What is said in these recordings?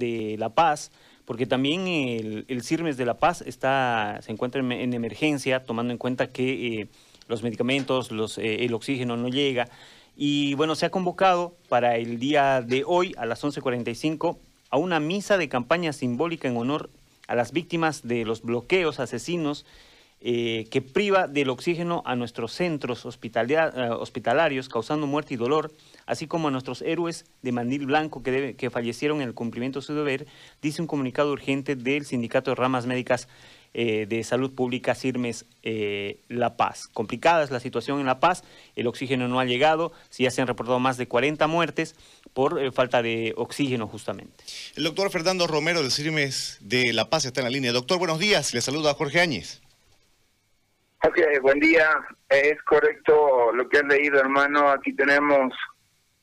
de La Paz, porque también el, el CIRMES de La Paz está, se encuentra en, en emergencia, tomando en cuenta que eh, los medicamentos, los, eh, el oxígeno no llega. Y bueno, se ha convocado para el día de hoy a las 11.45 a una misa de campaña simbólica en honor a las víctimas de los bloqueos asesinos eh, que priva del oxígeno a nuestros centros eh, hospitalarios, causando muerte y dolor, así como a nuestros héroes de mandil blanco que, fallecieron en el cumplimiento de su deber, dice un comunicado urgente del Sindicato de Ramas Médicas eh, de Salud Pública Sirmes La Paz. Complicada es la situación en La Paz, el oxígeno no ha llegado, si ya se han reportado más de 40 muertes por falta de oxígeno justamente. El doctor Fernando Romero del Sirmes de La Paz está en la línea. Doctor, buenos días, le saluda Jorge Áñez. Ok, buen día. Es correcto lo que has leído, hermano. Aquí tenemos,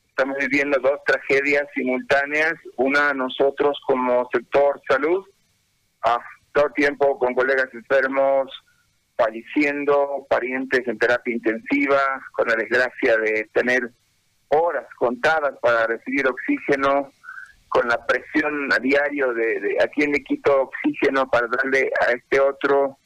estamos viviendo dos tragedias simultáneas. Una nosotros como sector salud, ah, todo tiempo con colegas enfermos, falleciendo, parientes en terapia intensiva, con la desgracia de tener horas contadas para recibir oxígeno, con la presión a diario de, de a quién le quito oxígeno para darle a este otro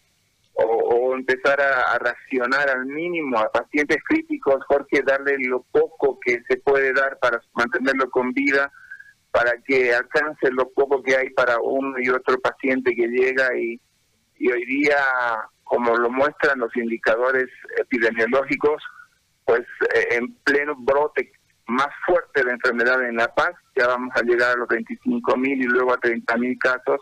o, empezar a, racionar al mínimo a pacientes críticos, Jorge, darle lo poco que se puede dar para mantenerlo con vida, para que alcance lo poco que hay para uno y otro paciente que llega y, hoy día, como lo muestran los indicadores epidemiológicos, pues eh, en pleno brote más fuerte de la enfermedad en La Paz, ya vamos a llegar a los 25 mil y luego a 30 mil casos,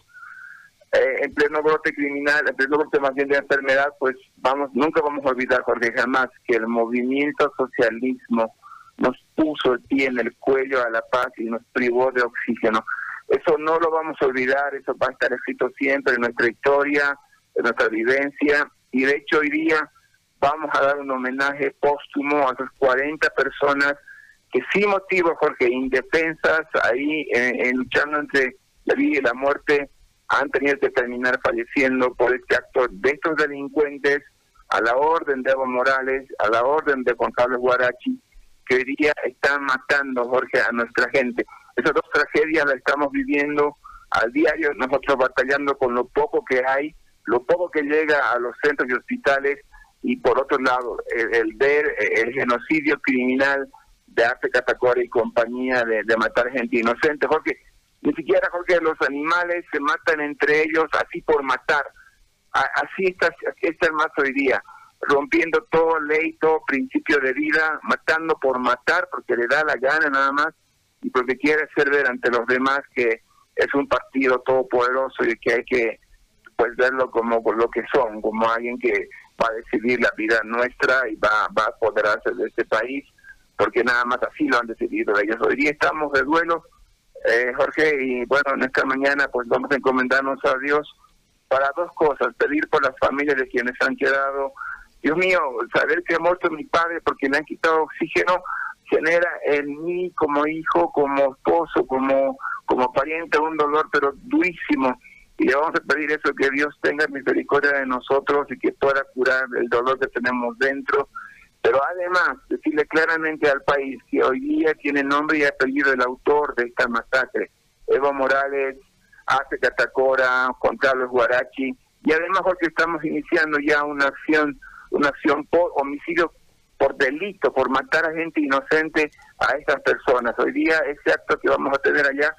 eh, en pleno brote criminal, en pleno brote más bien de enfermedad, pues vamos, nunca vamos a olvidar, Jorge, jamás que el movimiento socialismo nos puso el pie en el cuello a la paz y nos privó de oxígeno. Eso no lo vamos a olvidar, eso va a estar escrito siempre en nuestra historia, en nuestra vivencia, y de hecho hoy día vamos a dar un homenaje póstumo a esas 40 personas que sin motivo, Jorge, indefensas, ahí en luchando entre la vida y la muerte, han tenido que terminar falleciendo por este acto de estos delincuentes a la orden de Evo Morales, a la orden de Juan Carlos Guarachi, que hoy día están matando, Jorge, a nuestra gente. Esas dos tragedias las estamos viviendo al diario, nosotros batallando con lo poco que hay, lo poco que llega a los centros y hospitales, y por otro lado, el, ver el genocidio criminal de Arte Catacora y compañía de, de matar gente inocente, Jorge, ni siquiera, Jorge, los animales se matan entre ellos así por matar. Así está, así está el más hoy día, rompiendo todo ley, todo principio de vida, matando por matar, porque le da la gana nada más y porque quiere hacer ver ante los demás que es un partido todopoderoso y que hay que pues verlo como lo que son, como alguien que va a decidir la vida nuestra y va, va a apoderarse de este país, porque nada más así lo han decidido ellos. Hoy día estamos de duelo, eh, Jorge, y bueno, en esta mañana pues vamos a encomendarnos a Dios para dos cosas, pedir por las familias de quienes han quedado. Dios mío, saber que ha muerto mi padre porque le han quitado oxígeno genera en mí como hijo, como esposo, como, como pariente un dolor pero durísimo. Y le vamos a pedir eso, que Dios tenga misericordia de nosotros y que pueda curar el dolor que tenemos dentro pero además, decirle claramente al país que hoy día tiene nombre y apellido el autor de esta masacre, Evo Morales, Ace Catacora, Juan Carlos Guarachi, y además porque estamos iniciando ya una acción, una acción por homicidio por delito, por matar a gente inocente a estas personas. Hoy día ese acto que vamos a tener allá,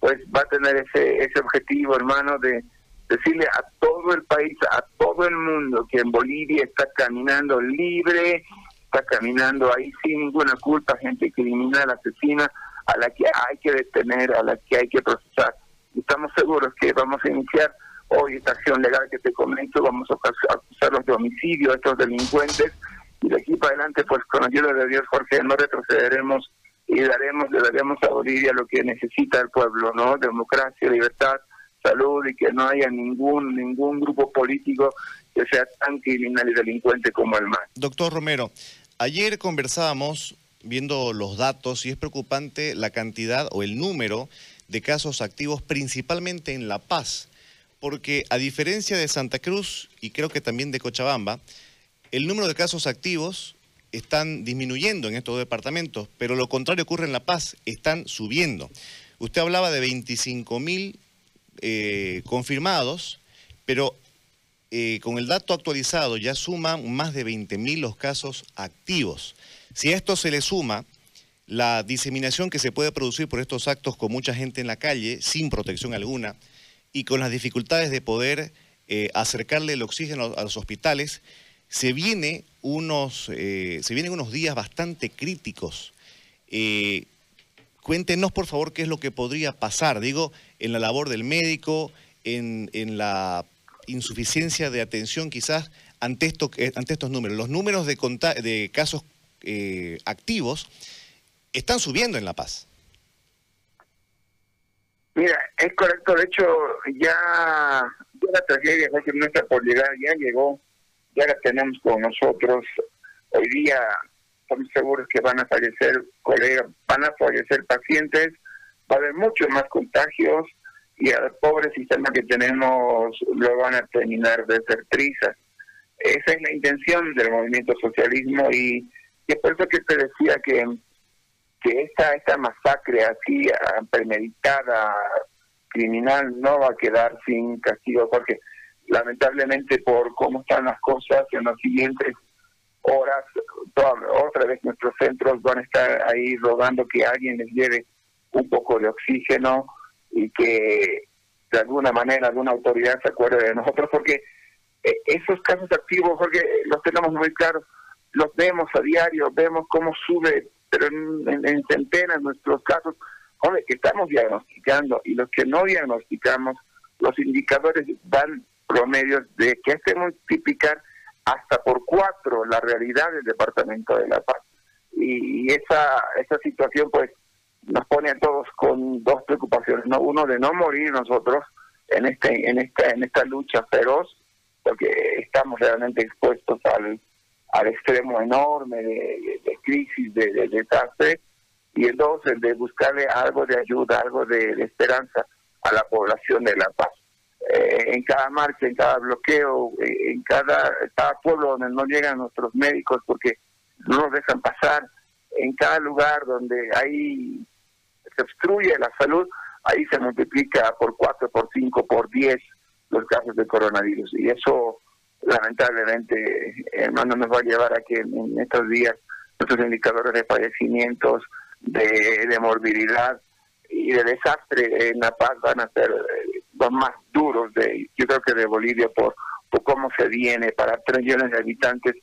pues va a tener ese, ese objetivo, hermano, de decirle a todo el país, a todo el mundo que en Bolivia está caminando libre, está caminando ahí sin ninguna culpa, gente criminal, asesina, a la que hay que detener, a la que hay que procesar. Estamos seguros que vamos a iniciar hoy esta acción legal que te comento, vamos a acusarlos de homicidio a estos delincuentes y de aquí para adelante, pues con ayuda de Dios, Jorge, no retrocederemos y daremos, le daremos a Bolivia lo que necesita el pueblo, ¿no? Democracia, libertad, salud y que no haya ningún ningún grupo político que sea tan criminal y delincuente como el MAS. Doctor Romero, Ayer conversábamos viendo los datos y es preocupante la cantidad o el número de casos activos principalmente en La Paz, porque a diferencia de Santa Cruz y creo que también de Cochabamba, el número de casos activos están disminuyendo en estos departamentos, pero lo contrario ocurre en La Paz, están subiendo. Usted hablaba de 25 mil eh, confirmados, pero eh, con el dato actualizado ya suman más de 20 mil los casos activos. Si a esto se le suma la diseminación que se puede producir por estos actos con mucha gente en la calle, sin protección alguna, y con las dificultades de poder eh, acercarle el oxígeno a los hospitales, se, viene unos, se vienen unos días bastante críticos. Cuéntenos, por favor, qué es lo que podría pasar, digo, en la labor del médico, en, la insuficiencia de atención quizás ante, esto, eh, ante estos números. Los números de, de casos eh, activos están subiendo en La Paz. Mira, es correcto, de hecho ya, la tragedia está por llegar, ya llegó, ya la tenemos con nosotros. Hoy día estamos seguros que van a fallecer colegas, van a fallecer pacientes, va a haber muchos más contagios y al pobre sistema que tenemos lo van a terminar de hacer trizas. Esa es la intención del movimiento socialismo y, es por eso que te decía que, que esta, esta masacre así premeditada, criminal, no va a quedar sin castigo porque lamentablemente por cómo están las cosas en los siguientes horas, otra vez nuestros centros van a estar ahí rogando que alguien les lleve un poco de oxígeno y que de alguna manera alguna autoridad se acuerde de nosotros, porque eh, esos casos activos, porque los tenemos muy claros, los vemos a diario, vemos cómo sube, pero en, centenas nuestros casos, hombre, que estamos diagnosticando y los que no diagnosticamos, los indicadores dan promedios de que se multiplicar hasta por cuatro la realidad del Departamento de La Paz. Y, esa, esa situación pues nos pone a todos con dos preocupaciones, ¿no? Uno de no morir nosotros en este en esta en esta lucha feroz, porque estamos realmente expuestos al, al extremo enorme de, crisis, de, desastre, y el dos, el de buscarle algo de ayuda, algo de esperanza a la población de La Paz. Eh, en cada marcha, en cada bloqueo, eh, en cada, cada pueblo donde no llegan nuestros médicos porque no nos dejan pasar, en cada lugar donde ahí se obstruye la salud, ahí se multiplica por cuatro, por cinco, por diez los casos de coronavirus. Y eso, lamentablemente, hermano, nos va a llevar a que en, estos días nuestros indicadores de fallecimientos, de, morbilidad y de desastre en La Paz van a ser eh, los más duros de, yo creo que de Bolivia por, por cómo se viene para tres millones de habitantes,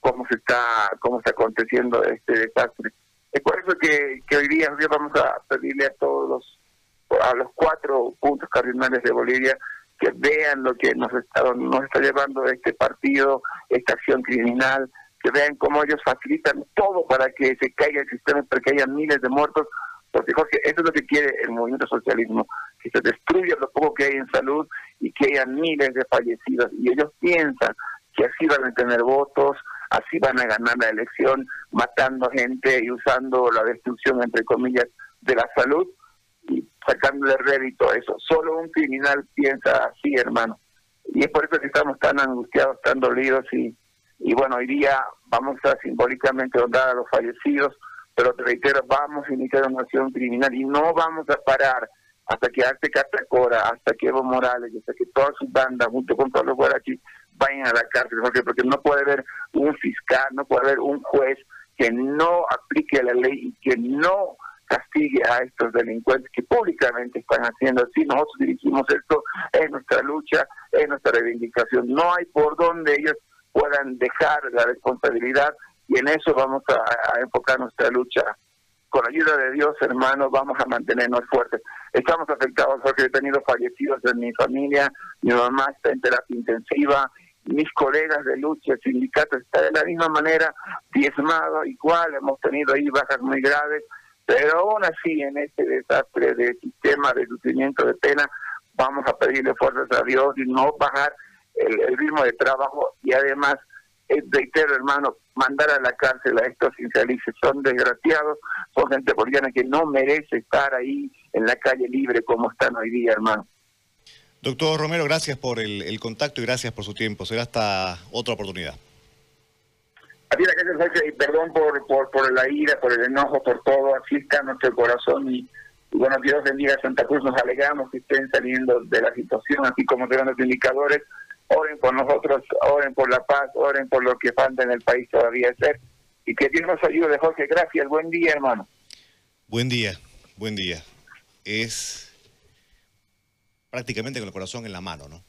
cómo se está, cómo está aconteciendo este desastre. Es por eso que, hoy día vamos a pedirle a todos los, a los cuatro puntos cardinales de Bolivia que vean lo que nos está, nos está llevando este partido, esta acción criminal, que vean cómo ellos facilitan todo para que se caiga el sistema, para que haya miles de muertos, porque Jorge, eso es lo que quiere el movimiento socialismo, que se destruya lo poco que hay en salud y que haya miles de fallecidos. Y ellos piensan que así van a tener votos, así van a ganar la elección, matando gente y usando la destrucción, entre comillas, de la salud y sacándole rédito a eso. Solo un criminal piensa así, hermano. Y es por eso que estamos tan angustiados, tan dolidos y, y bueno, hoy día vamos a simbólicamente honrar a los fallecidos, pero te reitero, vamos a iniciar una acción criminal y no vamos a parar hasta que Arte Catacora, hasta que Evo Morales, hasta que todas sus bandas, junto con Pablo Guarachi, vayan a la cárcel, porque, no puede haber un fiscal, no puede haber un juez que no aplique la ley y que no castigue a estos delincuentes que públicamente están haciendo así. Nosotros dirigimos esto, es nuestra lucha, es nuestra reivindicación. No hay por donde ellos puedan dejar la responsabilidad y en eso vamos a, enfocar nuestra lucha. Con la ayuda de Dios, hermanos, vamos a mantenernos fuertes. Estamos afectados porque he tenido fallecidos en mi familia, mi mamá está en terapia intensiva, mis colegas de lucha, el sindicato está de la misma manera diezmado, igual, hemos tenido ahí bajas muy graves, pero aún así en este desastre de sistema de sufrimiento de pena, vamos a pedirle fuerzas a Dios y no bajar el ritmo de trabajo y además reitero, hermano, mandar a la cárcel a estos infelices. Son desgraciados, son gente boliviana que no merece estar ahí en la calle libre como están hoy día, hermano. Doctor Romero, gracias por el, contacto y gracias por su tiempo. Será hasta otra oportunidad. Así la calle, y perdón por, por, por la ira, por el enojo, por todo. Así está nuestro corazón y, Y bueno, Dios bendiga a Santa Cruz, nos alegramos que estén saliendo de la situación, así como de los indicadores. Oren por nosotros, oren por la paz, oren por lo que falta en el país todavía ser. Y que Dios nos ayude, Jorge. Gracias, buen día, hermano. Buen día, buen día. Es prácticamente con el corazón en la mano, ¿no?